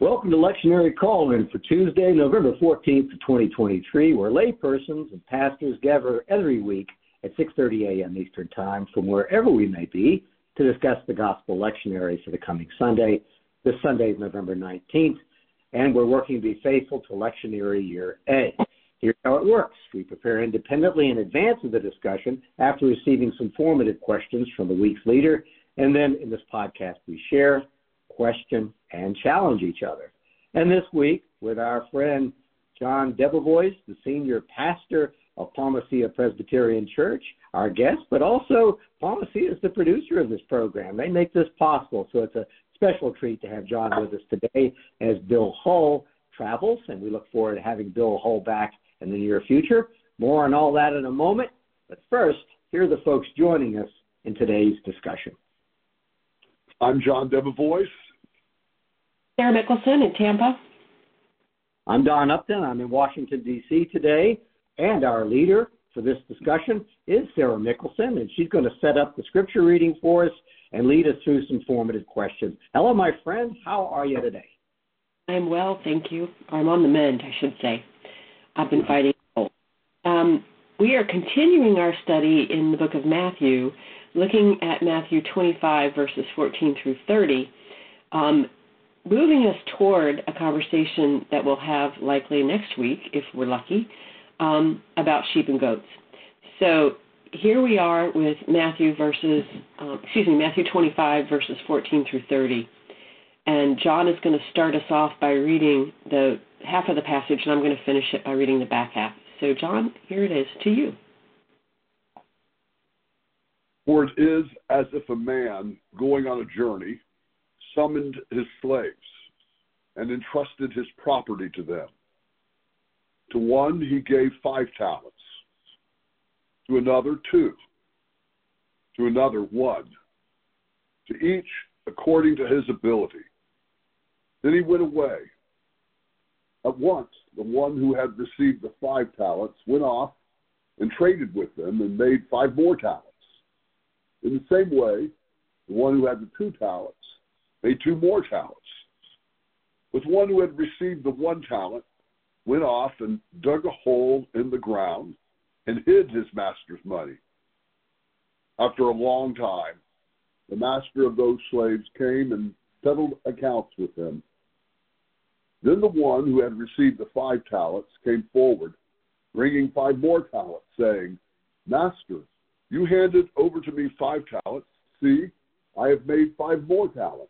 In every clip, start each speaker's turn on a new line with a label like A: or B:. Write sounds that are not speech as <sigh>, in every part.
A: Welcome to Lectionary Call-In for Tuesday, November 14th, 2023, where laypersons and pastors gather every week at 6.30 a.m. Eastern Time from wherever we may be to discuss the Gospel Lectionary for the coming Sunday. This Sunday is November 19th, and we're working to be faithful to Lectionary Year A. Here's how it works. We prepare independently in advance of the discussion after receiving some formative questions from the week's leader, and then in this podcast we share – question, and challenge each other. And this week, with our friend John Debevoise, the senior pastor of Palma Ceia Presbyterian Church, our guest, but also Palma Ceia is the producer of this program. They make this possible, so it's a special treat to have John with us today as Bill Hull travels, and we look forward to having Bill Hull back in the near future. More on all that in a moment, but first, here are the folks joining us in today's discussion.
B: I'm John Debevoise,
C: Sarah Mickelson in Tampa.
A: I'm Don Upton. I'm in Washington, D.C. today, and our leader for this discussion is Sarah Mickelson, and she's going to set up the scripture reading for us and lead us through some formative questions. Hello, my friends. How are you today?
C: I'm well, thank you. I'm on the mend, I should say. I've been fighting. Um, we are continuing our study in the book of Matthew, looking at Matthew 25, verses 14 through 30. Um, moving us toward a conversation that we'll have likely next week, if we're lucky, um, about sheep and goats. So here we are with Matthew verses, um, excuse me, Matthew 25 verses 14 through 30, and John is going to start us off by reading the half of the passage, and I'm going to finish it by reading the back half. So, John, here it is to you.
B: For it is as if a man going on a journey summoned his slaves and entrusted his property to them. To one he gave five talents, to another two, to another one, to each according to his ability. Then he went away. At once, the one who had received the five talents went off and traded with them and made five more talents. In the same way, the one who had the two talents made two more talents. With one who had received the one talent, went off and dug a hole in the ground and hid his master's money. After a long time, the master of those slaves came and settled accounts with them. Then the one who had received the five talents came forward, bringing five more talents, saying, Master, you handed over to me five talents. See, I have made five more talents.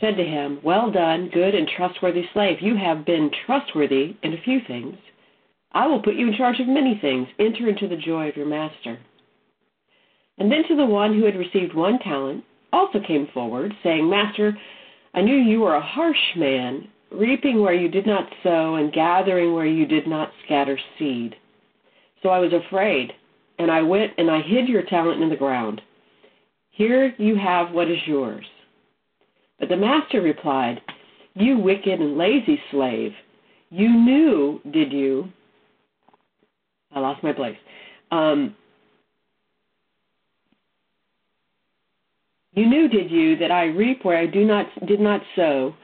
C: said to him, Well done, good and trustworthy slave. You have been trustworthy in a few things. I will put you in charge of many things. Enter into the joy of your master. And then to the one who had received one talent also came forward, saying, Master, I knew you were a harsh man, reaping where you did not sow and gathering where you did not scatter seed. So I was afraid, and I went and I hid your talent in the ground. Here you have what is yours. But the master replied, You wicked and lazy slave, you knew, did you? I lost my place. Um, you knew, did you, that I reap where I do not did not sow,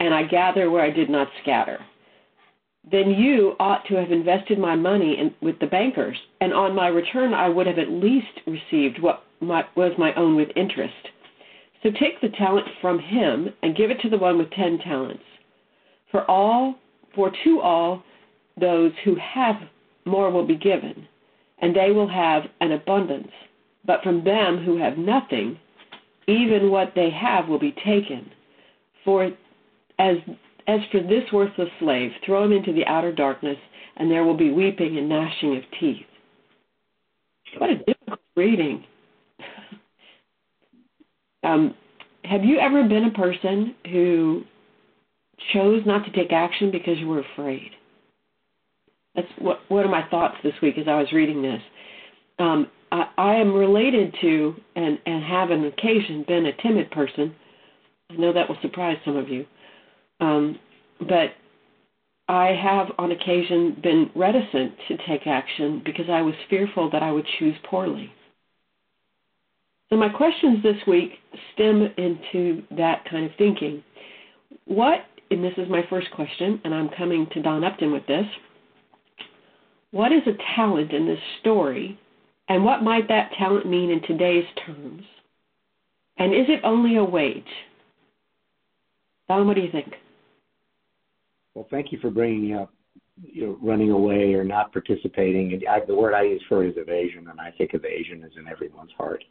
C: and I gather where I did not scatter? Then you ought to have invested my money in, with the bankers, and on my return I would have at least received what my, was my own with interest. So take the talent from him and give it to the one with ten talents. For all, for to all those who have more will be given, and they will have an abundance. But from them who have nothing, even what they have will be taken. For as as for this worthless slave, throw him into the outer darkness, and there will be weeping and gnashing of teeth. What a difficult reading. Um, have you ever been a person who chose not to take action because you were afraid. That's what one of my thoughts this week as I was reading this. Um, I, I am related to and and have on occasion been a timid person. I know that will surprise some of you, um, but I have on occasion been reticent to take action because I was fearful that I would choose poorly. So my questions this week stem into that kind of thinking. What, and this is my first question, and I'm coming to Don Upton with this. What is a talent in this story, and what might that talent mean in today's terms? And is it only a wage? Don, what do you think?
A: Well, thank you for bringing up you know, running away or not participating. And I, the word I use for it is evasion, and I think evasion is in everyone's heart.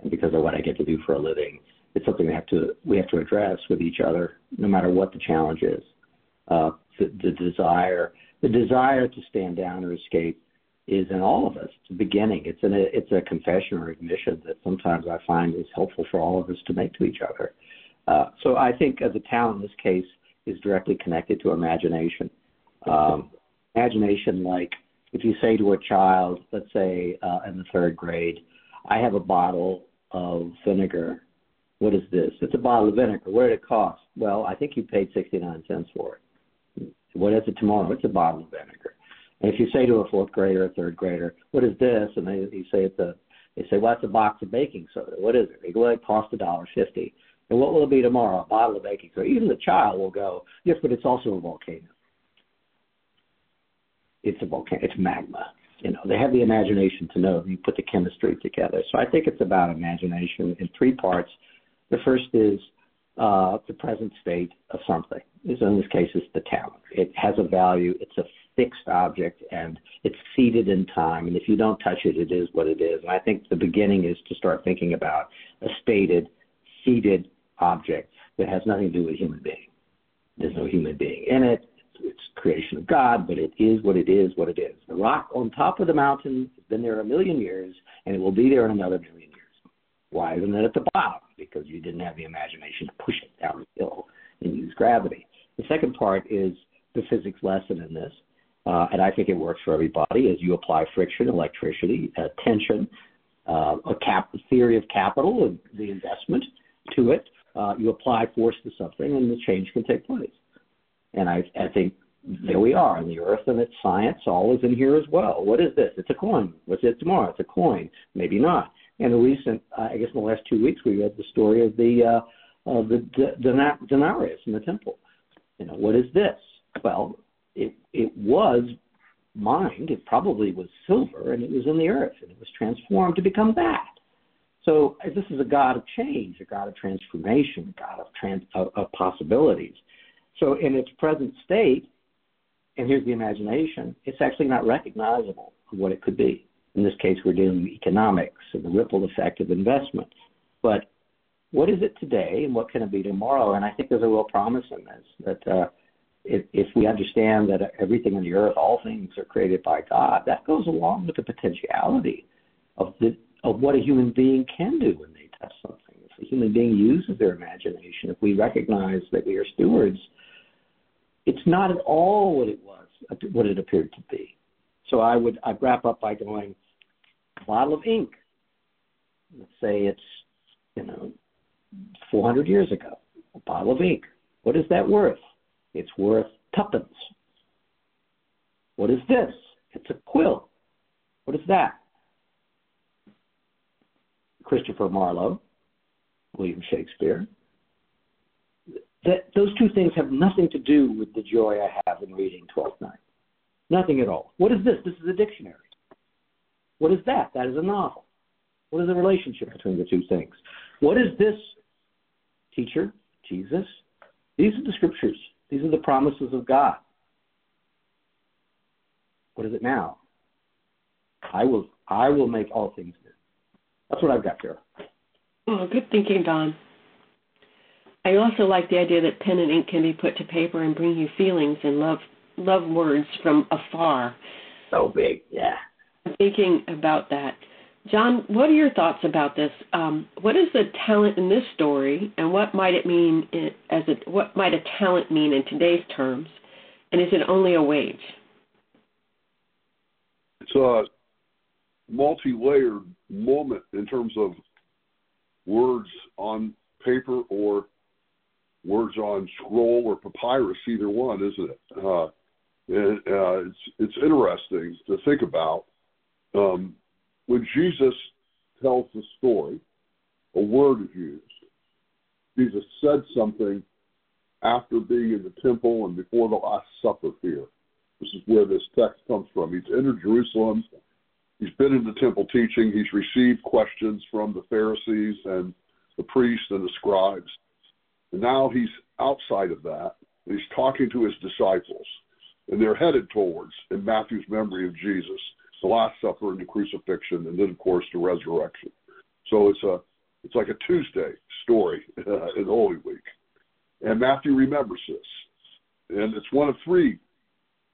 A: And because of what I get to do for a living, it's something we have to we have to address with each other, no matter what the challenge is. Uh, the, the desire the desire to stand down or escape is in all of us. It's a beginning. It's an it's a confession or admission that sometimes I find is helpful for all of us to make to each other. Uh, so I think as a talent in this case is directly connected to imagination. Um, imagination, like if you say to a child, let's say uh, in the third grade, I have a bottle of vinegar. What is this? It's a bottle of vinegar. What did it cost? Well, I think you paid 69 cents for it. What is it tomorrow? It's a bottle of vinegar. And if you say to a fourth grader or third grader, what is this? And they you say it's a they say, Well, it's a box of baking soda. What is it? They go, well, it costs a dollar fifty. And what will it be tomorrow? A bottle of baking soda. Even the child will go, Yes, but it's also a volcano. It's a volcano it's magma. You know, they have the imagination to know you put the chemistry together. So I think it's about imagination in three parts. The first is uh, the present state of something. So in this case, it's the talent. It has a value. It's a fixed object, and it's seated in time. And if you don't touch it, it is what it is. And I think the beginning is to start thinking about a stated, seated object that has nothing to do with human being. There's no human being in it. It's creation of God, but it is what it is, what it is. The rock on top of the mountain has been there a million years, and it will be there in another million years. Why isn't it at the bottom? Because you didn't have the imagination to push it down the hill and use gravity. The second part is the physics lesson in this, uh, and I think it works for everybody as you apply friction, electricity, uh, tension, uh, a cap theory of capital and the investment to it. Uh, you apply force to something, and the change can take place. And I, I think there we are, the Earth and its science all is in here as well. What is this? It's a coin. What's it tomorrow? It's a coin. Maybe not. And the recent, uh, I guess, in the last two weeks, we read the story of the uh, of the denarius in the temple. You know, what is this? Well, it it was mined. It probably was silver, and it was in the earth, and it was transformed to become that. So this is a God of change, a God of transformation, a God of, trans, of, of possibilities. So in its present state, and here's the imagination, it's actually not recognizable of what it could be. In this case, we're dealing with economics and the ripple effect of investment. But what is it today and what can it be tomorrow? And I think there's a real promise in this that uh, if, if we understand that everything in the earth, all things are created by God, that goes along with the potentiality of the of what a human being can do when they touch something. If a human being uses their imagination, if we recognize that we are stewards, it's not at all what it was, what it appeared to be. So I would I'd wrap up by going, bottle of ink. Let's say it's you know 400 years ago, a bottle of ink. What is that worth? It's worth tuppence. What is this? It's a quill. What is that? Christopher Marlowe, William Shakespeare. That those two things have nothing to do with the joy I have in reading Twelfth Night. Nothing at all. What is this? This is a dictionary. What is that? That is a novel. What is the relationship between the two things? What is this teacher, Jesus? These are the scriptures. These are the promises of God. What is it now? I will I will make all things new. That's what I've got there.
C: Oh, good thinking, Don. I also like the idea that pen and ink can be put to paper and bring you feelings and love love words from afar.
A: So big, yeah.
C: I'm thinking about that, John, what are your thoughts about this? Um, what is the talent in this story, and what might it mean in, as a what might a talent mean in today's terms? And is it only a wage?
B: It's a multi-layered moment in terms of words on paper or words on scroll or papyrus, either one, isn't it? Uh, uh, it's it's interesting to think about. Um, when Jesus tells the story, a word is used. Jesus said something after being in the temple and before the Last Supper here. This is where this text comes from. He's entered Jerusalem. He's been in the temple teaching. He's received questions from the Pharisees and the priests and the scribes. Now he's outside of that. He's talking to his disciples. And they're headed towards, in Matthew's memory of Jesus, the Last Supper and the crucifixion, and then, of course, the resurrection. So it's a it's like a Tuesday story <laughs> in Holy Week. And Matthew remembers this. And it's one of three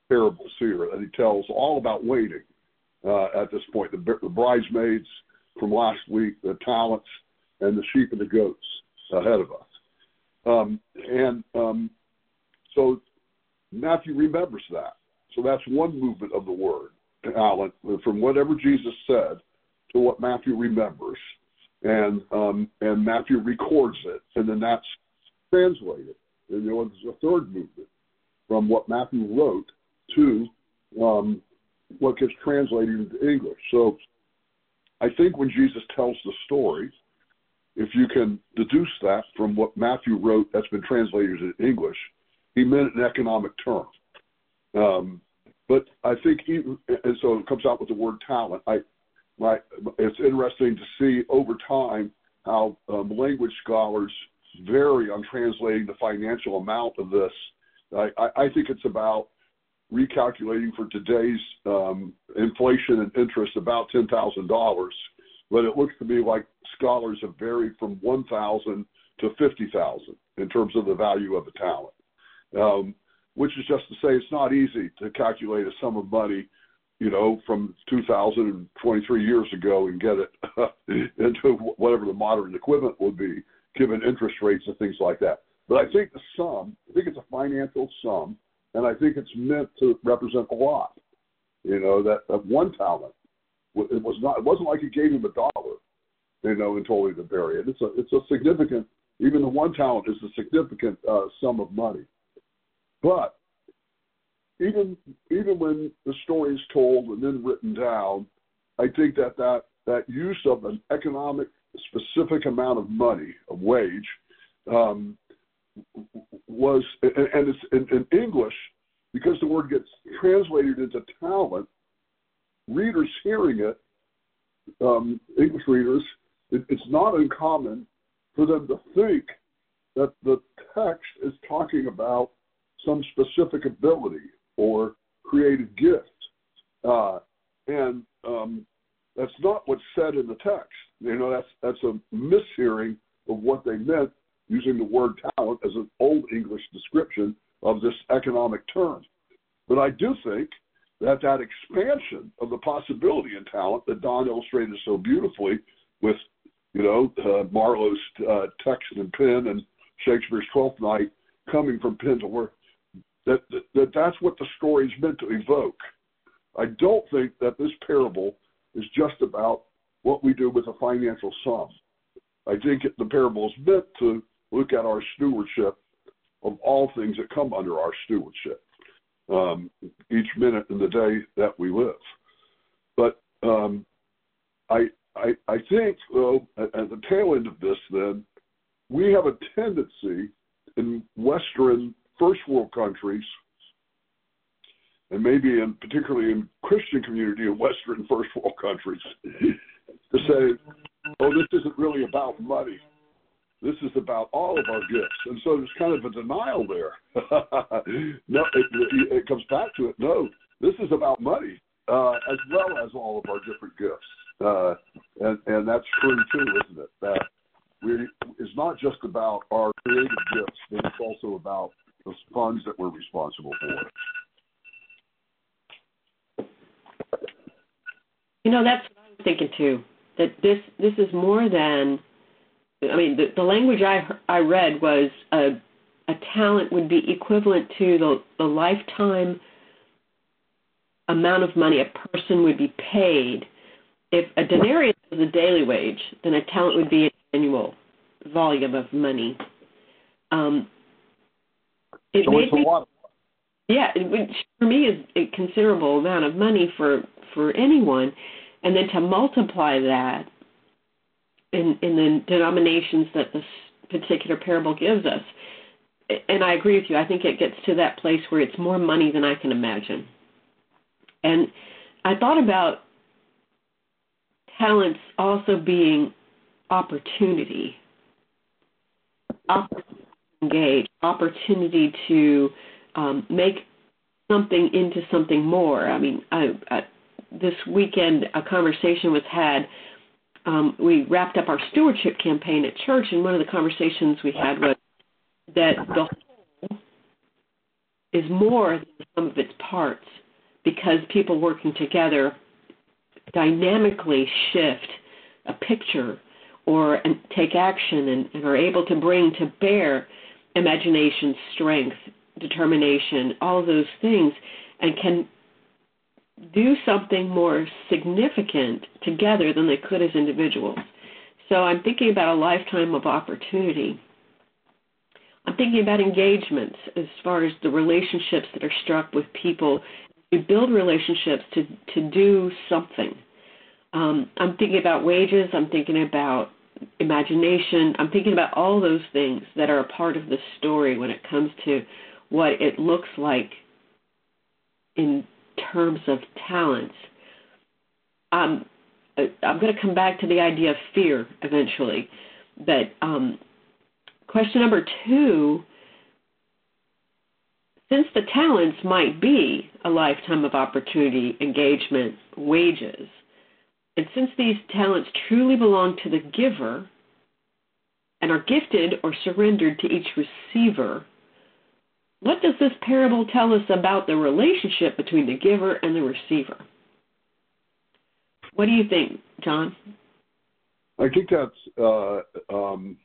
B: parables here that he tells all about waiting uh, at this point the, the bridesmaids from last week, the talents, and the sheep and the goats ahead of us. Um, and um, so Matthew remembers that. So that's one movement of the word, talent, from whatever Jesus said to what Matthew remembers. And um, and Matthew records it, and then that's translated. And there was a third movement from what Matthew wrote to um, what gets translated into English. So I think when Jesus tells the story, if you can deduce that from what Matthew wrote that's been translated into English, he meant an economic term. Um, but I think even and so it comes out with the word talent. I my it's interesting to see over time how um, language scholars vary on translating the financial amount of this. I, I, think it's about recalculating for today's um, inflation and interest about ten thousand dollars, but it looks to me like scholars have varied from one thousand to fifty thousand in terms of the value of the talent, um, which is just to say it's not easy to calculate a sum of money, you know, from 2023 years ago and get it <laughs> into whatever the modern equivalent would be given interest rates and things like that. But I think the sum, I think it's a financial sum, and I think it's meant to represent a lot. You know, that of one talent, it was not. It wasn't like he gave him a dollar, you know, and told him to bury it. It's a, it's a significant. Even the one talent is a significant uh, sum of money. But even even when the story is told and then written down, I think that that that use of an economic specific amount of money, of wage, um, was, and, and it's in, in, English, because the word gets translated into talent, readers hearing it, um, English readers, it, it's not uncommon for them to think that the text is talking about some specific ability or creative gift. Uh, and um, that's not what's said in the text. You know, that's that's a mishearing of what they meant using the word talent as an old English description of this economic term. But I do think that that expansion of the possibility in talent that Don illustrated so beautifully with, you know, uh, Marlowe's uh, and pen and Shakespeare's Twelfth Night coming from pen to work, that, that, that that's what the story is meant to evoke. I don't think that this parable is just about what we do with a financial sum. I think the parable is meant to look at our stewardship of all things that come under our stewardship um, each minute in the day that we live. But um, I, I, I think, though, at, at the tail end of this, then, we have a tendency in Western first world countries, and maybe in particularly in Christian community in Western first world countries, <laughs> to say, oh, this isn't really about money. This is about all of our gifts. And so there's kind of a denial there. <laughs> no, it, it, comes back to it. No, this is about money uh, as well as all of our different gifts. Uh, and, and that's true too, isn't it? That we, it's not just about our creative gifts, but it's also about the funds that we're responsible for.
C: You know, that's what I was thinking too. that this this is more than I mean the, the language I I read was a a talent would be equivalent to the, the lifetime amount of money a person would be paid. If a denarius was a daily wage, then a talent would be an annual volume of money. Um,
B: it so made me,
C: yeah, which for me is a considerable amount of money for for anyone, and then to multiply that in in the denominations that this particular parable gives us. And I agree with you. I think it gets to that place where it's more money than I can imagine. And I thought about talents also being opportunity, opportunity to engage, opportunity to um, make something into something more. I mean, I, I, this weekend a conversation was had. Um, we wrapped up our stewardship campaign at church, and one of the conversations we had was that the whole is more than sum of its parts because people working together dynamically shift a picture or and take action and, and are able to bring to bear imagination, strength, determination, all those things, and can do something more significant together than they could as individuals. So I'm thinking about a lifetime of opportunity. I'm thinking about engagements as far as the relationships that are struck with people. We build relationships to, to do something. Um, I'm thinking about wages. I'm thinking about imagination. I'm thinking about all those things that are a part of the story when it comes to what it looks like in terms of talents. Um, I'm going to come back to the idea of fear eventually. But um, question number two since the talents might be a lifetime of opportunity, engagement, wages, and since these talents truly belong to the giver and are gifted or surrendered to each receiver, what does this parable tell us about the relationship between the giver and the receiver? What do you think, John?
B: I think that's uh, um,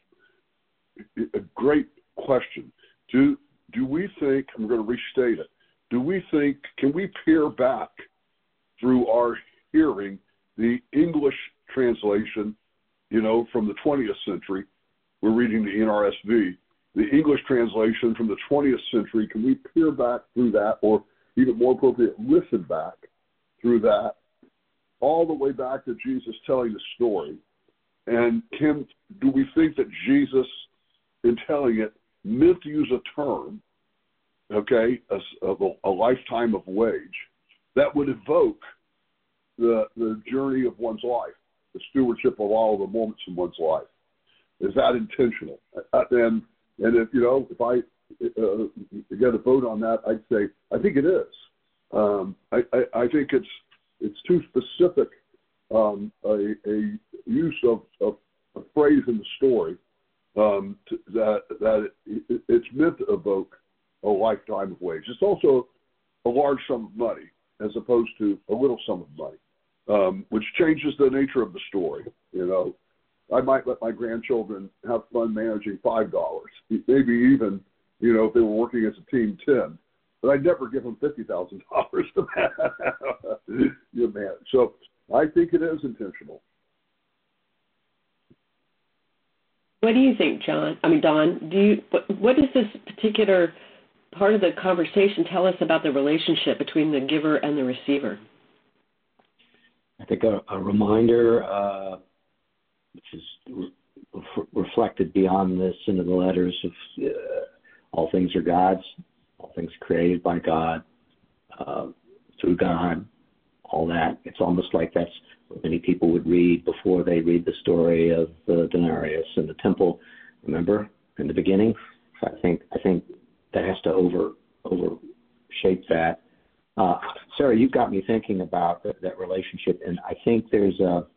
B: a great question. Do do we think? I'm going to restate it. Do we think? Can we peer back through our hearing the English translation, you know, from the 20th century? We're reading the NRSV the English translation from the 20th century, can we peer back through that, or even more appropriate, listen back through that, all the way back to Jesus telling the story? And can do we think that Jesus, in telling it, meant to use a term, okay, a, a, a lifetime of wage, that would evoke the the journey of one's life, the stewardship of all the moments in one's life? Is that intentional? And and if you know, if I uh, get a vote on that, I'd say I think it is. Um, I, I, I think it's it's too specific um, a, a use of, of a phrase in the story um, to, that that it, it's meant to evoke a lifetime of wage. It's also a large sum of money as opposed to a little sum of money, um, which changes the nature of the story. You know, I might let my grandchildren have fun managing five dollars, maybe even, you know, if they were working as a team ten. But I'd never give them fifty thousand dollars to manage. <laughs> So I think it is intentional.
C: What do you think, John? I mean, Don. Do you what, what does this particular part of the conversation tell us about the relationship between the giver and the receiver?
A: I think a, a reminder uh, which is re- reflected beyond this into the letters of uh, all things are God's, all things created by God, uh, through God, all that. It's almost like that's what many people would read before they read the story of the denarius and the temple. Remember in the beginning? I think I think that has to over over shape that. Uh, Sarah, you've got me thinking about that, that relationship, and I think there's a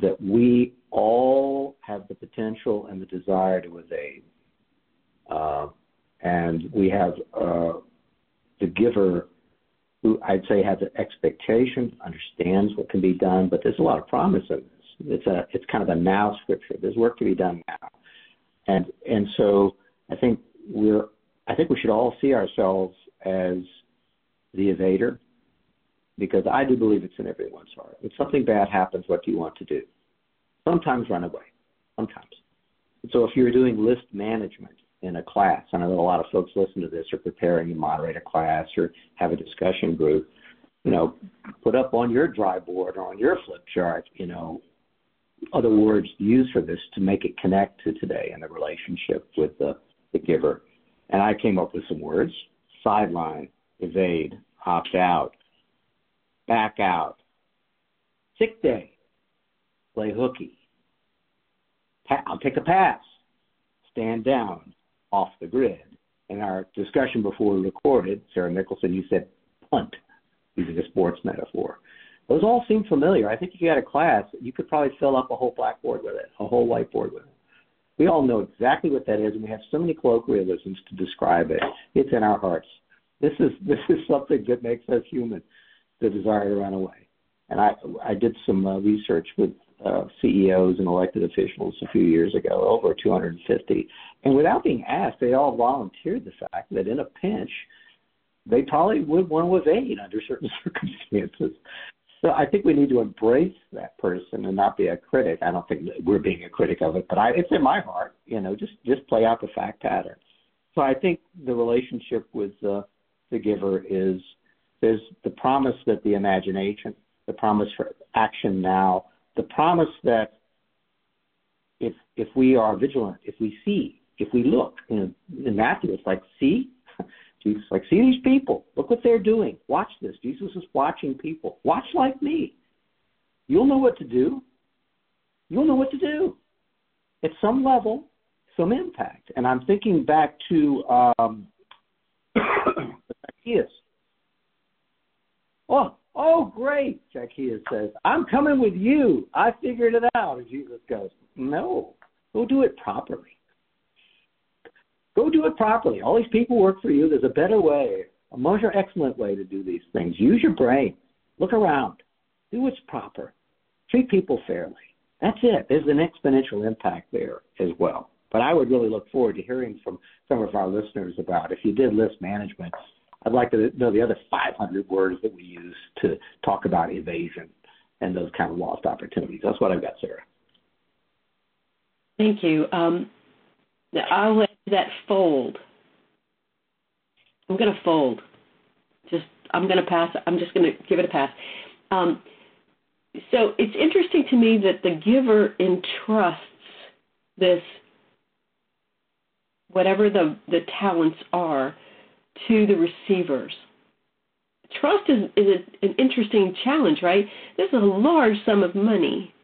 A: that we all have the potential and the desire to evade. Uh, and we have uh, the giver, who I'd say has an expectation, understands what can be done, but there's a lot of promise in this. It's a it's kind of a now scripture. There's work to be done now, and and so I think we're I think we should all see ourselves as the evader, because I do believe it's in everyone's heart. When something bad happens, what do you want to do? Sometimes run away. Sometimes. So if you're doing list management in a class, and I know a lot of folks listen to this or preparing to moderate a class or have a discussion group, you know, put up on your dry board or on your flip chart, you know, other words used for this to make it connect to today and the relationship with the, the giver. And I came up with some words sideline, evade, opt out, back out, sick day, play hooky, I'll take a pass, stand down, off the grid. In our discussion before we recorded, Sarah Nicholson, you said punt, using a sports metaphor. Those all seem familiar. I think if you had a class, you could probably fill up a whole blackboard with it, a whole whiteboard with it. We all know exactly what that is, and we have so many colloquialisms to describe it. It's in our hearts. This is <laughs> this is something that makes us human, the desire to run away. And I I did some uh, research with uh, CEOs and elected officials a few years ago, over 250, and without being asked, they all volunteered the fact that in a pinch, they probably would want to evade under certain <laughs> circumstances. So I think we need to embrace that person and not be a critic. I don't think we're being a critic of it, but I, it's in my heart. You know, just just play out the fact pattern. So I think the relationship with the, the giver is there's the promise that the imagination, the promise for action now, the promise that if if we are vigilant, if we see, if we look, you know, in Matthew it's like see, <laughs> Jesus like, see these people. Look what they're doing. Watch this. Jesus is watching people. Watch like me. You'll know what to do. You'll know what to do. At some level, some impact. And I'm thinking back to um, <coughs> Zacchaeus. Oh, oh, great, Zacchaeus says. I'm coming with you. I figured it out. And Jesus goes, No, go do it properly. Go do it properly. All these people work for you. There's a better way, a much more excellent way to do these things. Use your brain. Look around. Do what's proper. Treat people fairly. That's it. There's an exponential impact there as well. But I would really look forward to hearing from some of our listeners about if you did list management. I'd like to know the other 500 words that we use to talk about evasion and those kind of lost opportunities. That's what I've got, Sarah.
C: Thank you. Um, I'll let that fold. I'm going to fold. Just I'm going to pass. I'm just going to give it a pass. Um, so it's interesting to me that the giver entrusts this, whatever the the talents are, to the receivers. Trust is, is a, an interesting challenge, right? This is a large sum of money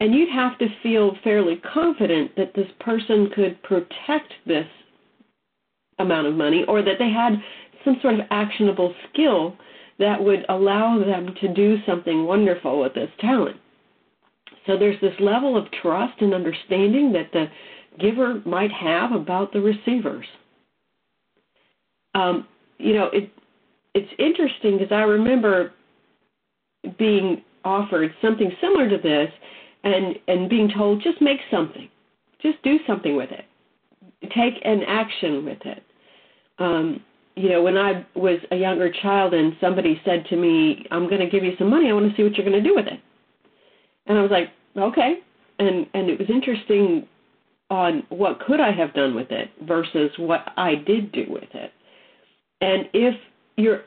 C: and you'd have to feel fairly confident that this person could protect this amount of money or that they had some sort of actionable skill that would allow them to do something wonderful with this talent. So there's this level of trust and understanding that the giver might have about the receivers. Um, you know, it it's interesting because I remember being offered something similar to this and and being told just make something, just do something with it, take an action with it. Um, you know, when I was a younger child and somebody said to me, "I'm going to give you some money. I want to see what you're going to do with it," and I was like, "Okay," and and it was interesting on what could I have done with it versus what I did do with it. And if your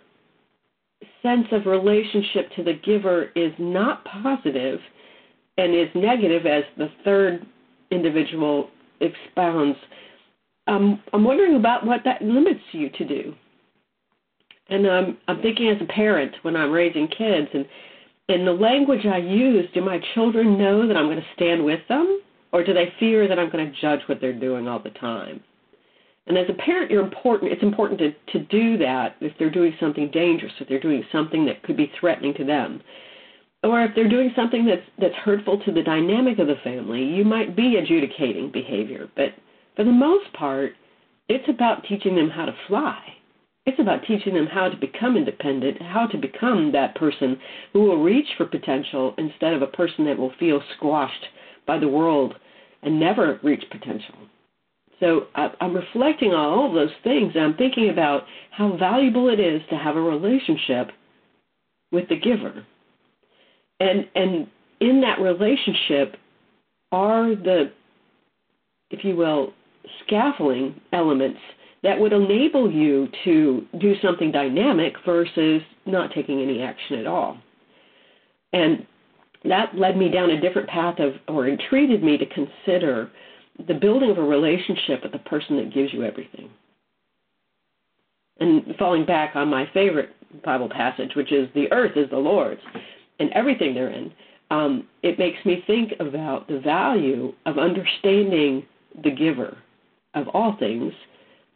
C: sense of relationship to the giver is not positive, and is negative as the third individual expounds, um, I'm wondering about what that limits you to do. And um, I'm thinking as a parent when I'm raising kids, and in the language I use, do my children know that I'm going to stand with them, or do they fear that I'm going to judge what they're doing all the time? And as a parent, you're important. It's important to, to do that if they're doing something dangerous, if they're doing something that could be threatening to them or if they're doing something that's that's hurtful to the dynamic of the family, you might be adjudicating behavior. But for the most part, it's about teaching them how to fly. It's about teaching them how to become independent, how to become that person who will reach for potential instead of a person that will feel squashed by the world and never reach potential. So uh, I'm reflecting on all those things, I'm thinking about how valuable it is to have a relationship with the giver. And and in that relationship are the, if you will, scaffolding elements that would enable you to do something dynamic versus not taking any action at all. And that led me down a different path of, or entreated me to consider the building of a relationship with the person that gives you everything. And falling back on my favorite Bible passage, which is the earth is the Lord's and everything therein, um, it makes me think about the value of understanding the giver of all things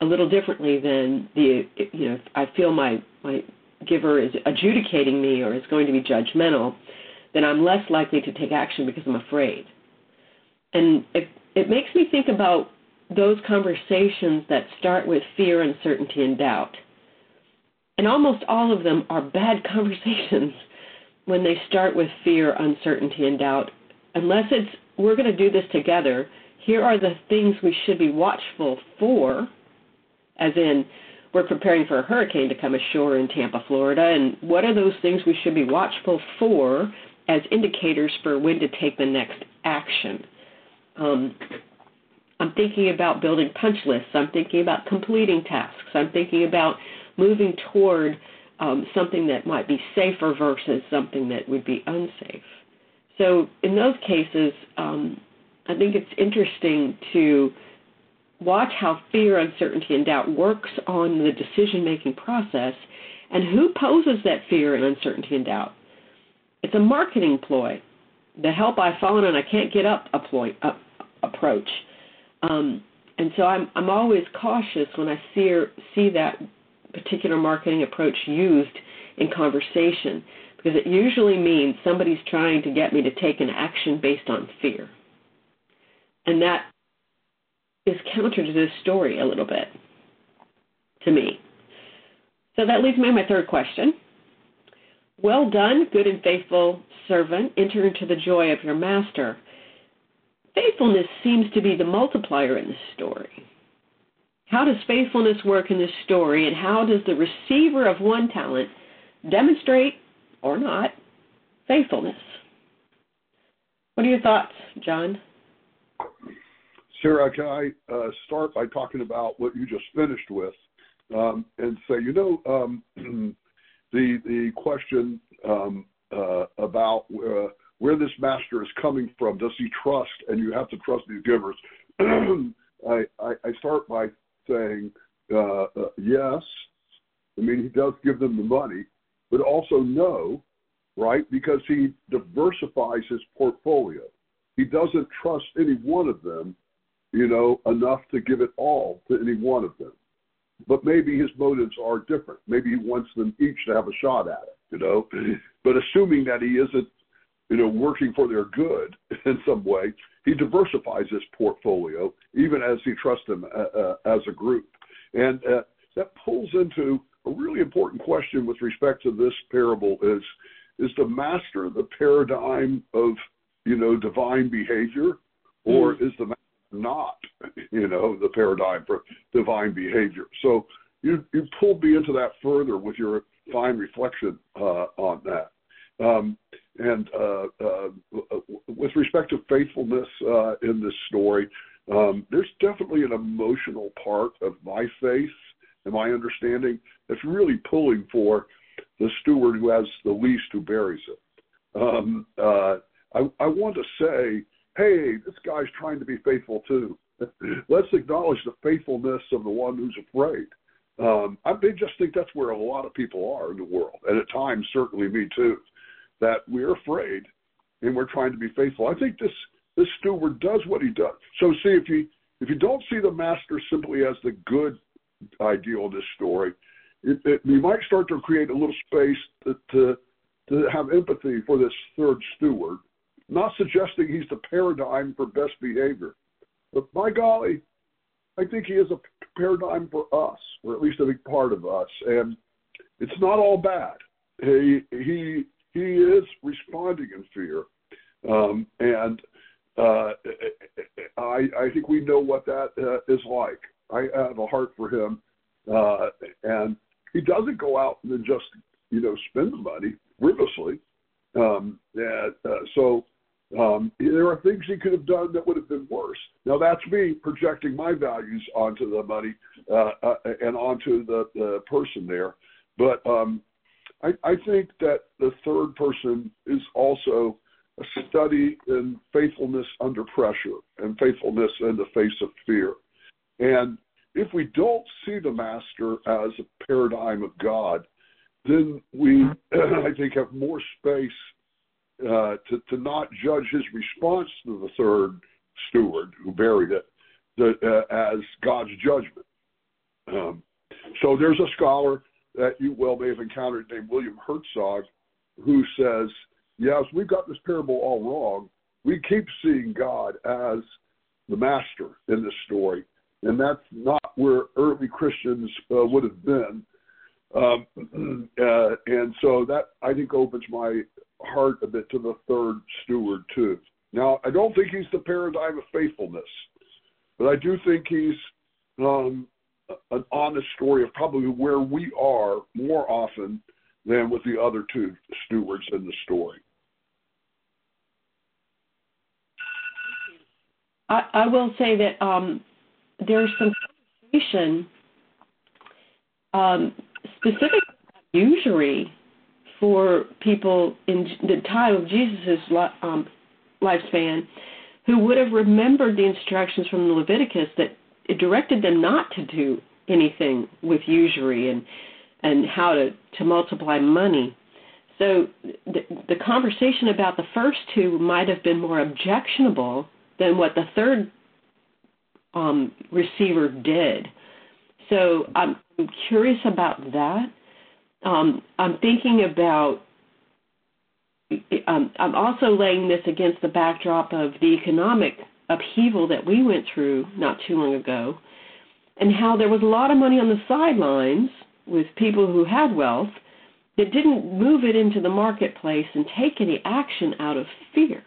C: a little differently than the you know if I feel my my giver is adjudicating me or is going to be judgmental, then I'm less likely to take action because I'm afraid. And it it makes me think about those conversations that start with fear, uncertainty, and doubt. And almost all of them are bad <laughs> conversations when they start with fear, uncertainty, and doubt. Unless it's we're going to do this together, here are the things we should be watchful for, as in we're preparing for a hurricane to come ashore in Tampa, Florida, and what are those things we should be watchful for as indicators for when to take the next action? Um, I'm thinking about building punch lists. I'm thinking about completing tasks. I'm thinking about moving toward um, something that might be safer versus something that would be unsafe. So in those cases, um, I think it's interesting to watch how fear, uncertainty, and doubt works on the decision-making process, and who poses that fear and uncertainty and doubt. It's a marketing ploy the help I've fallen on, I can't get up approach. Um, and so I'm I'm always cautious when I see see that particular marketing approach used in conversation because it usually means somebody's trying to get me to take an action based on fear. And that is counter to this story a little bit to me. So that leads me to my third question. Well done, good and faithful servant. Enter into the joy of your master. Faithfulness seems to be the multiplier in this story. How does faithfulness work in this story, and how does the receiver of one talent demonstrate or not faithfulness? What are your thoughts, John?
B: Sarah, can I uh, start by talking about what you just finished with um, and say, you know, um, <clears throat> the the question um, uh, about uh, where this master is coming from. Does he trust? And you have to trust these givers. <clears throat> I, I, I start by saying uh, uh, yes. I mean, he does give them the money, but also no, right? Because he diversifies his portfolio. He doesn't trust any one of them, you know, enough to give it all to any one of them but maybe his motives are different. Maybe he wants them each to have a shot at it, you know. But assuming that he isn't, you know, working for their good in some way, he diversifies his portfolio, even as he trusts them uh, uh, as a group. And uh, that pulls into a really important question with respect to this parable: is is the master the paradigm of you know divine behavior, or mm. is the not, you know, the paradigm for divine behavior. So you you pulled me into that further with your fine reflection uh, on that. Um, and uh, uh, with respect to faithfulness in this story, um, there's definitely an emotional part of my faith and my understanding that's really pulling for the steward who has the least who buries it. Um, uh, I, I want to say hey, this guy's trying to be faithful too. <laughs> Let's acknowledge the faithfulness of the one who's afraid. Um, I just think that's where a lot of people are in the world, and at times, certainly me too, that we're afraid and we're trying to be faithful. I think this this steward does what he does. So, see if you if you don't see the master simply as the good ideal of this story, it, it, you might start to create a little space to, to to have empathy for this third steward not suggesting he's the paradigm for best behavior. But by golly, I think he is a paradigm for us, or at least a big part of us, and it's not all bad. He he he is responding in fear, um, and uh, I I think we know what that uh, is like. I have a heart for him, uh, and he doesn't go out and just you know spend the money frivolously. Um, and, uh, so um, there are things he could have done that would have been worse. Now that's me projecting my values onto the money uh, uh, and onto the, the person there. But um, I, I think that the third person is also a study in faithfulness under pressure and faithfulness in the face of fear. And if we don't see the master as a paradigm of God, then we, <clears throat> I think, have more space uh, to, to not judge his response to the third steward who buried it the, uh, as God's judgment. Um, so there's a scholar that you well may have encountered named William Herzog who says, yes, we've got this parable all wrong. We keep seeing God as the master in this story, and that's not where early Christians uh, would have been. Um, <clears throat> uh, and so that I think opens my heart a bit to the third steward too. Now, I don't think he's the paradigm of faithfulness, but I do think he's um, an honest story of probably where we are more often than with the other two stewards in the story.
C: I, I will say that um, there's some conversation um, specific usury for people in the time of Jesus' um, lifespan who would have remembered the instructions from Leviticus that it directed them not to do anything with usury and and how to to multiply money. So the, the conversation about the first two might have been more objectionable than what the third um, receiver did. So I'm curious about that um, I'm thinking about. Um, I'm also laying this against the backdrop of the economic upheaval that we went through not too long ago, and how there was a lot of money on the sidelines with people who had wealth that didn't move it into the marketplace and take any action out of fear.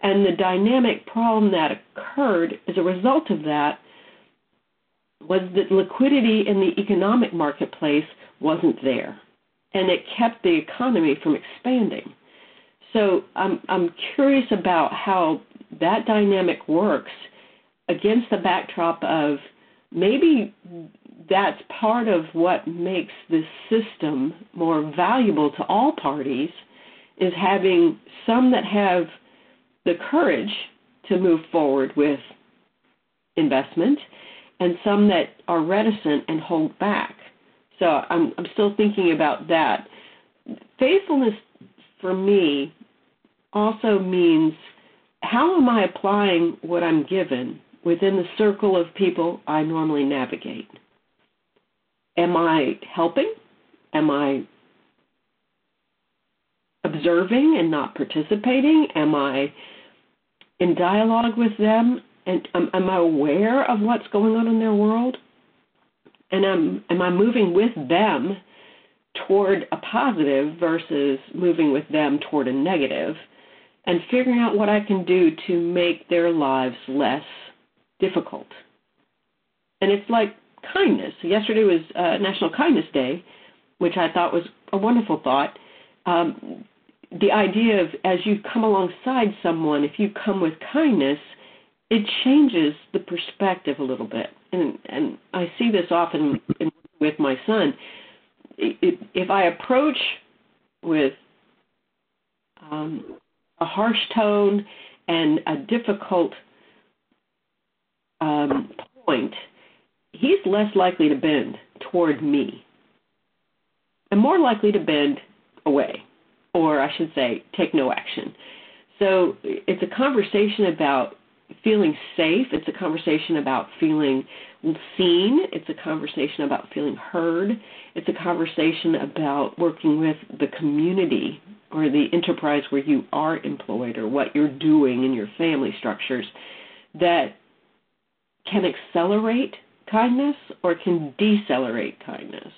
C: And the dynamic problem that occurred as a result of that was that liquidity in the economic marketplace wasn't there, and it kept the economy from expanding. So I'm I'm curious about how that dynamic works against the backdrop of maybe that's part of what makes this system more valuable to all parties is having some that have the courage to move forward with investment and some that are reticent and hold back. So I'm I'm still thinking about that. Faithfulness for me also means how am I applying what I'm given within the circle of people I normally navigate? Am I helping? Am I observing and not participating? Am I in dialogue with them? And am, am I aware of what's going on in their world? And am am I moving with them toward a positive versus moving with them toward a negative, and figuring out what I can do to make their lives less difficult. And it's like kindness. Yesterday was uh, National Kindness Day, which I thought was a wonderful thought. Um, the idea of as you come alongside someone, if you come with kindness, it changes the perspective a little bit and and I see this often in, with my son. If I approach with um, a harsh tone and a difficult um, point, he's less likely to bend toward me and more likely to bend away, or I should say, take no action. So it's a conversation about feeling safe. It's a conversation about feeling seen. It's a conversation about feeling heard. It's a conversation about working with the community or the enterprise where you are employed or what you're doing in your family structures that can accelerate kindness or can decelerate kindness.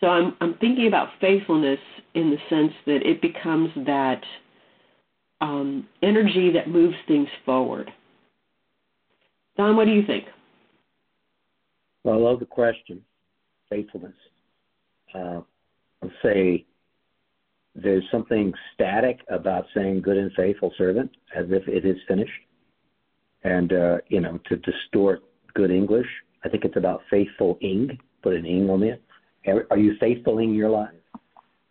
C: So I'm I'm thinking about faithfulness in the sense that it becomes that um, energy that moves things forward. Don, what do you think?
A: Well, I love the question. Faithfulness. Uh, I'll say there's something static about saying good and faithful servant as if it is finished. And, uh, you know, to distort good English, I think it's about faithful ing, put an ing on it. Are you faithful in your life?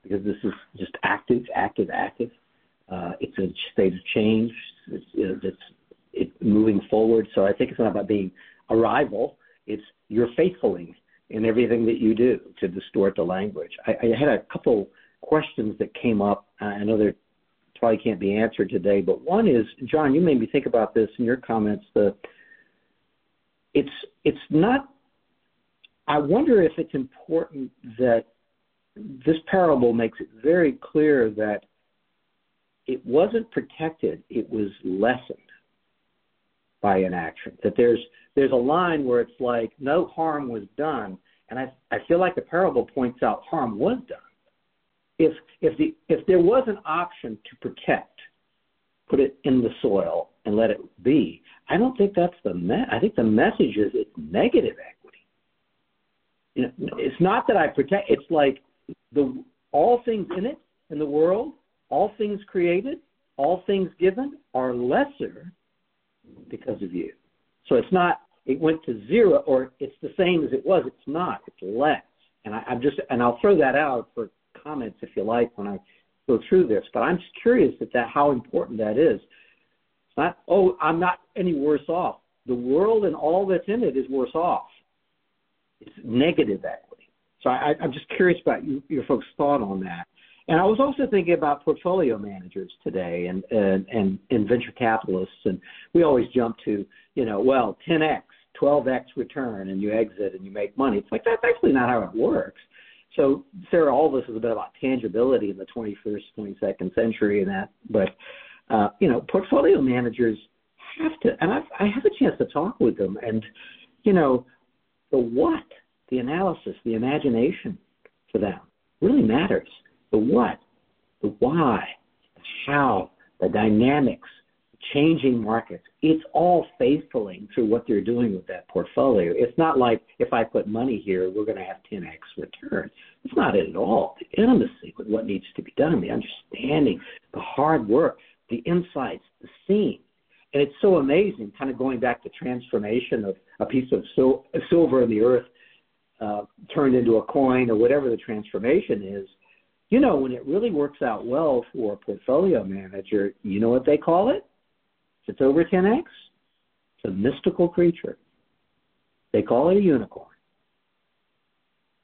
A: Because this is just active, active, active. Uh, it's a state of change. It's, it's it moving forward. So I think it's not about being a rival. It's you're faithfuling in everything that you do to distort the language. I, I had a couple questions that came up. I know they probably can't be answered today, but one is, John, you made me think about this in your comments. The it's it's not. I wonder if it's important that this parable makes it very clear that it wasn't protected; it was lessened by inaction. That there's there's a line where it's like no harm was done, and I I feel like the parable points out harm was done. If if the if there was an option to protect, put it in the soil and let it be. I don't think that's the me- I think the message is it's negative equity. You know, it's not that I protect. It's like the all things in it in the world, all things created, all things given are lesser because of you. So it's not it went to zero or it's the same as it was. It's not. It's less. And I, I'm just and I'll throw that out for comments if you like when I go through this. But I'm just curious at that how important that is. It's not oh I'm not any worse off. The world and all that's in it is worse off. It's negative equity. So I, I'm just curious about you, your folks' thought on that. And I was also thinking about portfolio managers today and, and, and, and venture capitalists. And we always jump to, you know, well, 10x, 12x return, and you exit and you make money. It's like that's actually not how it works. So, Sarah, all this is a bit about tangibility in the 21st, 22nd century and that. But, uh, you know, portfolio managers have to, and I've, I have a chance to talk with them. And, you know, the what, the analysis, the imagination for them really matters the what, the why, the how, the dynamics, changing markets. It's all faithfuling through what they're doing with that portfolio. It's not like if I put money here, we're going to have 10x return. It's not it at all. The intimacy with what needs to be done, the understanding, the hard work, the insights, the seeing. And it's so amazing, kind of going back to transformation of a piece of sil- silver in the earth uh, turned into a coin or whatever the transformation is you know, when it really works out well for a portfolio manager, you know what they call it? If it's over 10x, it's a mystical creature. They call it a unicorn.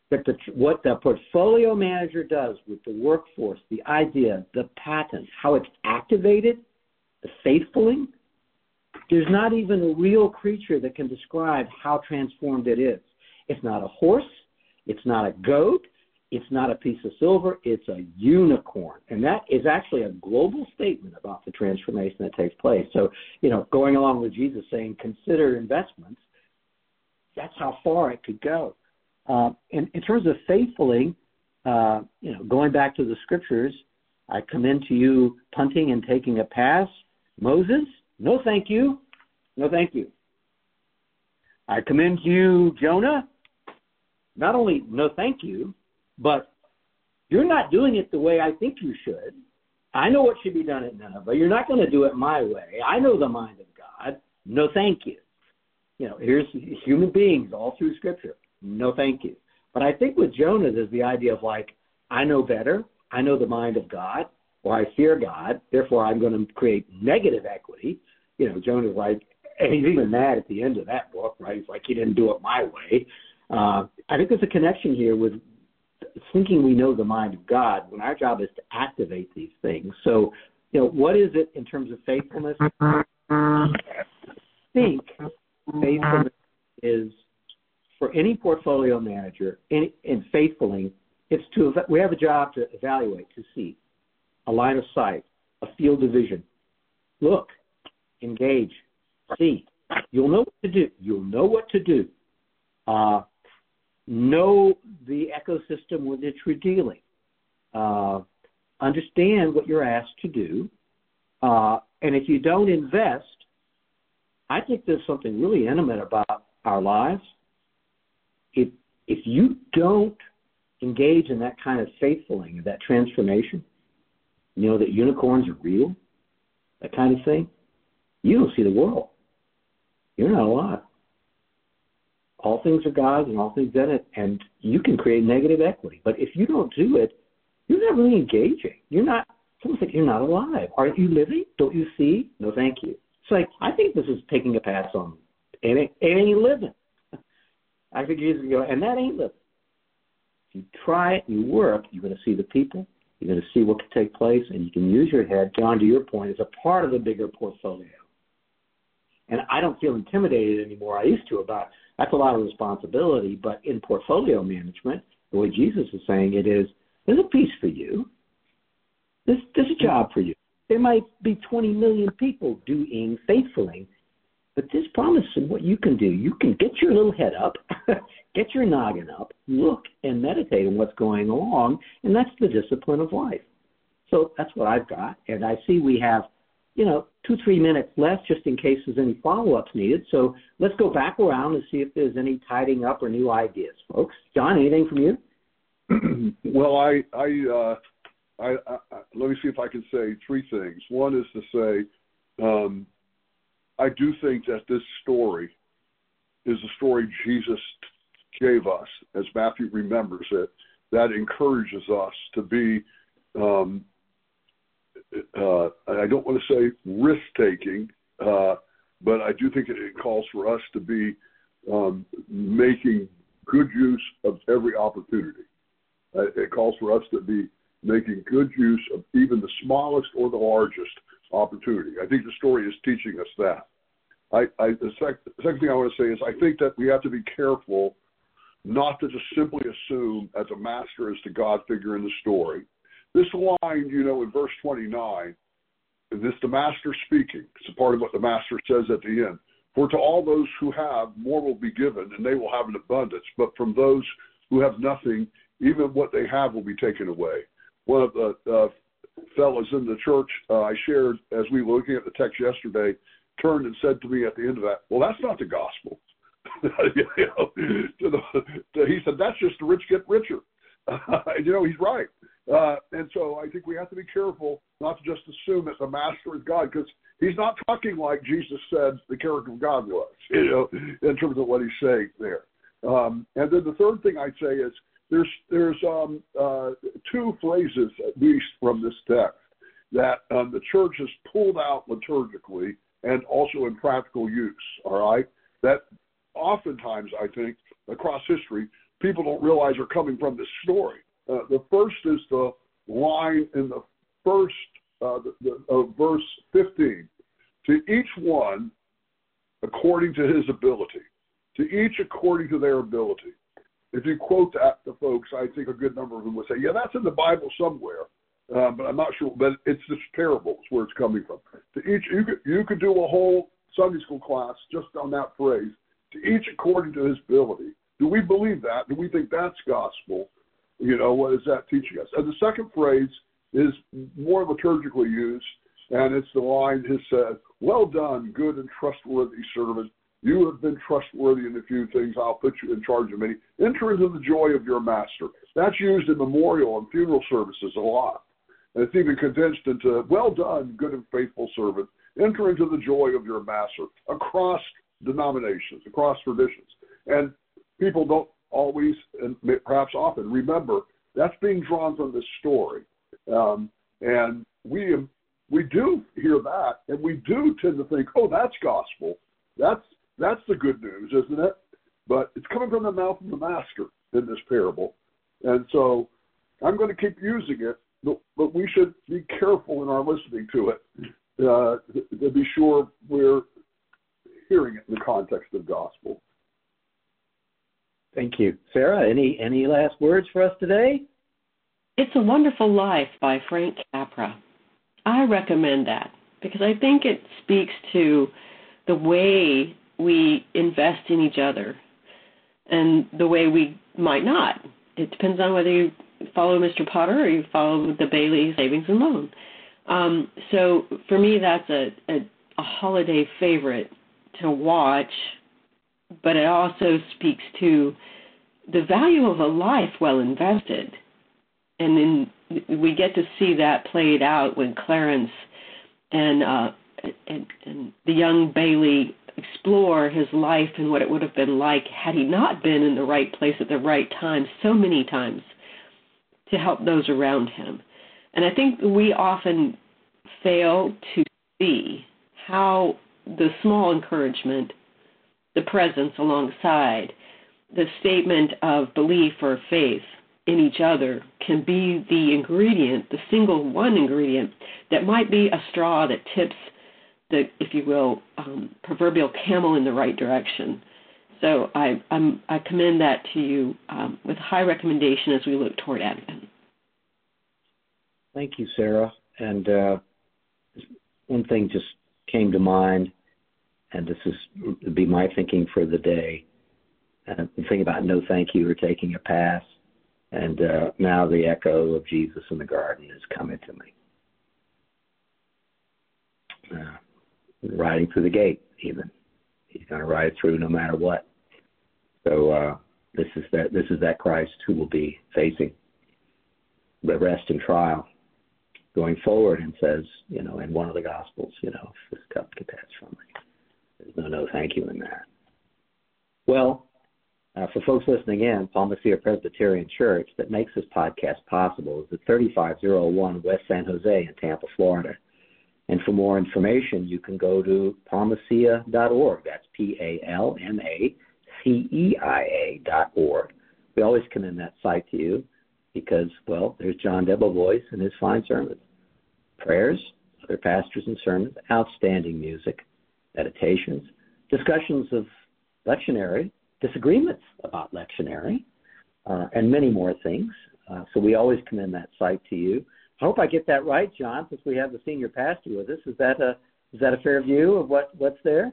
A: But the, what the portfolio manager does with the workforce, the idea, the patent, how it's activated, the faithfuling, there's not even a real creature that can describe how transformed it is. It's not a horse. It's not a goat. It's not a piece of silver, it's a unicorn. And that is actually a global statement about the transformation that takes place. So, you know, going along with Jesus saying, consider investments, that's how far it could go. Uh, in, in terms of faithfully, uh, you know, going back to the scriptures, I commend to you punting and taking a pass. Moses, no thank you. No thank you. I commend to you Jonah. Not only no thank you, but you're not doing it the way I think you should. I know what should be done at Nineveh. You're not going to do it my way. I know the mind of God. No, thank you. You know, here's human beings all through Scripture. No, thank you. But I think with Jonah, there's the idea of like, I know better. I know the mind of God, or I fear God. Therefore, I'm going to create negative equity. You know, Jonah's like, and he's even mad at the end of that book, right? He's like, he didn't do it my way. Uh, I think there's a connection here with thinking we know the mind of God when our job is to activate these things. So, you know, what is it in terms of faithfulness? I think faithfulness is for any portfolio manager in, faithfuling, it's to we have a job to evaluate, to see a line of sight, a field of vision. Look, engage, see. You'll know what to do. You'll know what to do Uh, know the ecosystem with which you're dealing. Uh, understand what you're asked to do. Uh, and if you don't invest, I think there's something really intimate about our lives. If if you don't engage in that kind of faithfulling, that transformation, you know that unicorns are real, that kind of thing, you don't see the world. You're not alive. All things are God's and all things in it, and you can create negative equity. But if you don't do it, you're not really engaging. You're not. Someone said you're not alive. Aren't you living? Don't you see? No, thank you. It's like I think this is taking a pass on. It ain't, it ain't <laughs> living. I think years ago, and that ain't living. If you try it, you work, you're going to see the people, you're going to see what can take place, and you can use your head, John, to your point, as a part of a bigger portfolio. And I don't feel intimidated anymore. I used to about that's a lot of responsibility, but in portfolio management, the way Jesus is saying it is, there's a piece for you. There's, there's a job for you. There might be 20 million people doing faithfully, but this promise in what you can do. You can get your little head up, <laughs> get your noggin up, look and meditate on what's going along, and that's the discipline of life. So that's what I've got, and I see we have, you know, two three minutes left just in case there's any follow-ups needed. So let's go back around and see if there's any tidying up or new ideas, folks. John, anything from
B: you? <clears throat> well, I I, uh, I, I let me see if I can say three things. One is to say. Um, I do think that this story is a story Jesus gave us, as Matthew remembers it, that encourages us to be, um, uh, I don't want to say risk taking, uh, but I do think it, calls for us to be um, making good use of every opportunity. Uh, it calls for us to be making good use of even the smallest or the largest opportunity. I think the story is teaching us that. I, I the, sec, the second thing I want to say is I think that we have to be careful not to just simply assume as a master is the God figure in the story. This line, you know, in verse 29, this the master speaking. It's a part of what the master says at the end. For to all those who have, more will be given, and they will have an abundance. But from those who have nothing, even what they have will be taken away. One of the uh, fellows in the church uh, I shared as we were looking at the text yesterday turned and said to me at the end of that, "Well, that's not the gospel." <laughs> you know, to the, to, he said, "That's just the rich get richer." <laughs> You know, he's right. Uh, and so I think we have to be careful not to just assume that the master is God, because he's not talking like Jesus said the character of God was, <laughs> you know, in terms of what he's saying there. Um, and then the third thing I'd say is there's there's um, uh, two phrases at least from this text that um, the church has pulled out liturgically and also in practical use. All right, that oftentimes I think across history people don't realize are coming from this story. Uh, the first is the line in the first uh, the, the, uh, verse 15. To each one according to his ability. To each according to their ability. If you quote that to folks, I think a good number of them would say, "Yeah, that's in the Bible somewhere." uh, but I'm not sure. But it's just parables where it's coming from. To each, you could you could do a whole Sunday school class just on that phrase. To each according to his ability. Do we believe that? Do we think that's gospel? You know, what is that teaching us? And the second phrase is more liturgically used, and it's the line has said, "Well done, good and trustworthy servant." You have been trustworthy in a few things. I'll put you in charge of many. Enter into the joy of your master. That's used in memorial and funeral services a lot. And it's even condensed into, well done, good and faithful servant. Enter into the joy of your master across denominations, across traditions. And people don't always, and perhaps often, remember that's being drawn from this story. Um, and we we do hear that, and we do tend to think, oh, that's gospel. That's that's the good news, isn't it? But it's coming from the mouth of the master in this parable, and so I'm going to keep using it but, but we should be careful in our listening to it uh, to be sure we're hearing it in the context of gospel.
A: Thank you, Sarah. Any any last words for us today?
C: It's a Wonderful Life by Frank Capra. I recommend that because I think it speaks to the way we invest in each other. and the way we might not. It depends on whether you follow Mr. Potter or you follow the Bailey Savings and Loan. Um, so for me, that's a, a, a holiday favorite to watch, but it also speaks to the value of a life well invested. And then we get to see that played out when Clarence and, uh, and, and the young Bailey explore his life and what it would have been like had he not been in the right place at the right time so many times to help those around him. And I think we often fail to see how the small encouragement, the presence alongside, the statement of belief or faith in each other can be the ingredient, the single one ingredient that might be a straw that tips the, if you will, um, proverbial camel in the right direction. So I, I'm, i commend that to you um, with high recommendation as we look toward Advent.
A: Thank you, Sarah. And uh, one thing just came to mind, and this is be my thinking for the day. Uh, the thing about no thank you or taking a pass, and uh, now the echo of Jesus in the garden is coming to me. Uh, riding through the gate, even he's going to ride through no matter what. So uh, this is that this is that Christ who will be facing the rest and trial going forward and says, you know, in one of the Gospels, you know, if this cup gets passed from me, there's no no thank you in that. Well, uh, for folks listening in, Palma Ceia Presbyterian Church that makes this podcast possible is at 3501 West San Jose in Tampa, Florida. And for more information, you can go to palmaceia.org. That's P A L M A C E I A dot org. We always commend that site to you because, well, there's John Debevoise and his fine sermons, prayers, other pastors and sermons, outstanding music, meditations, discussions of lectionary, disagreements about lectionary, uh, and many more things. Uh, so we always commend that site to you. I hope I get that right, John, since we have the senior pastor with us. Is that a is that a fair view of what what's there?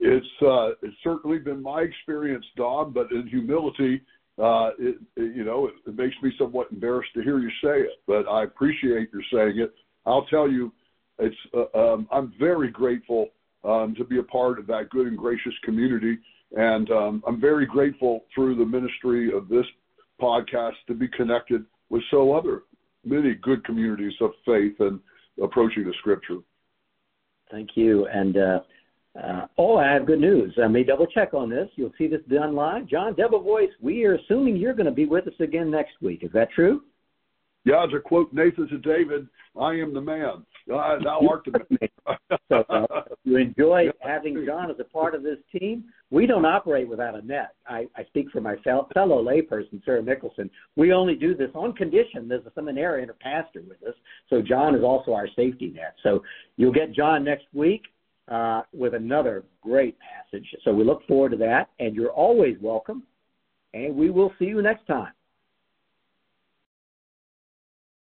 B: It's uh, it's certainly been my experience, Don. But in humility, uh, it, it, you know, it, it makes me somewhat embarrassed to hear you say it, but I appreciate your saying it. I'll tell you, it's uh, um, I'm very grateful um, to be a part of that good and gracious community, and um, I'm very grateful through the ministry of this podcast to be connected with so other many good communities of faith and approaching the Scripture.
A: Thank you, and. Uh, uh, oh, I have good news. I may double check on this. You'll see this done live. John Debevoise, we are assuming you're going to be with us again next week. Is that true?
B: Yeah, to quote Nathan to David, I am the man. Uh, thou art the man.
A: so, uh, you enjoy <laughs> having John as a part of this team. We don't operate without a net. I, I speak for my fellow layperson, Sarah Mickelson. We only do this on condition there's a seminarian or pastor with us. So John is also our safety net. So you'll get John next week uh, with another great passage. So we look forward to that, and you're always welcome. And we will see you next time.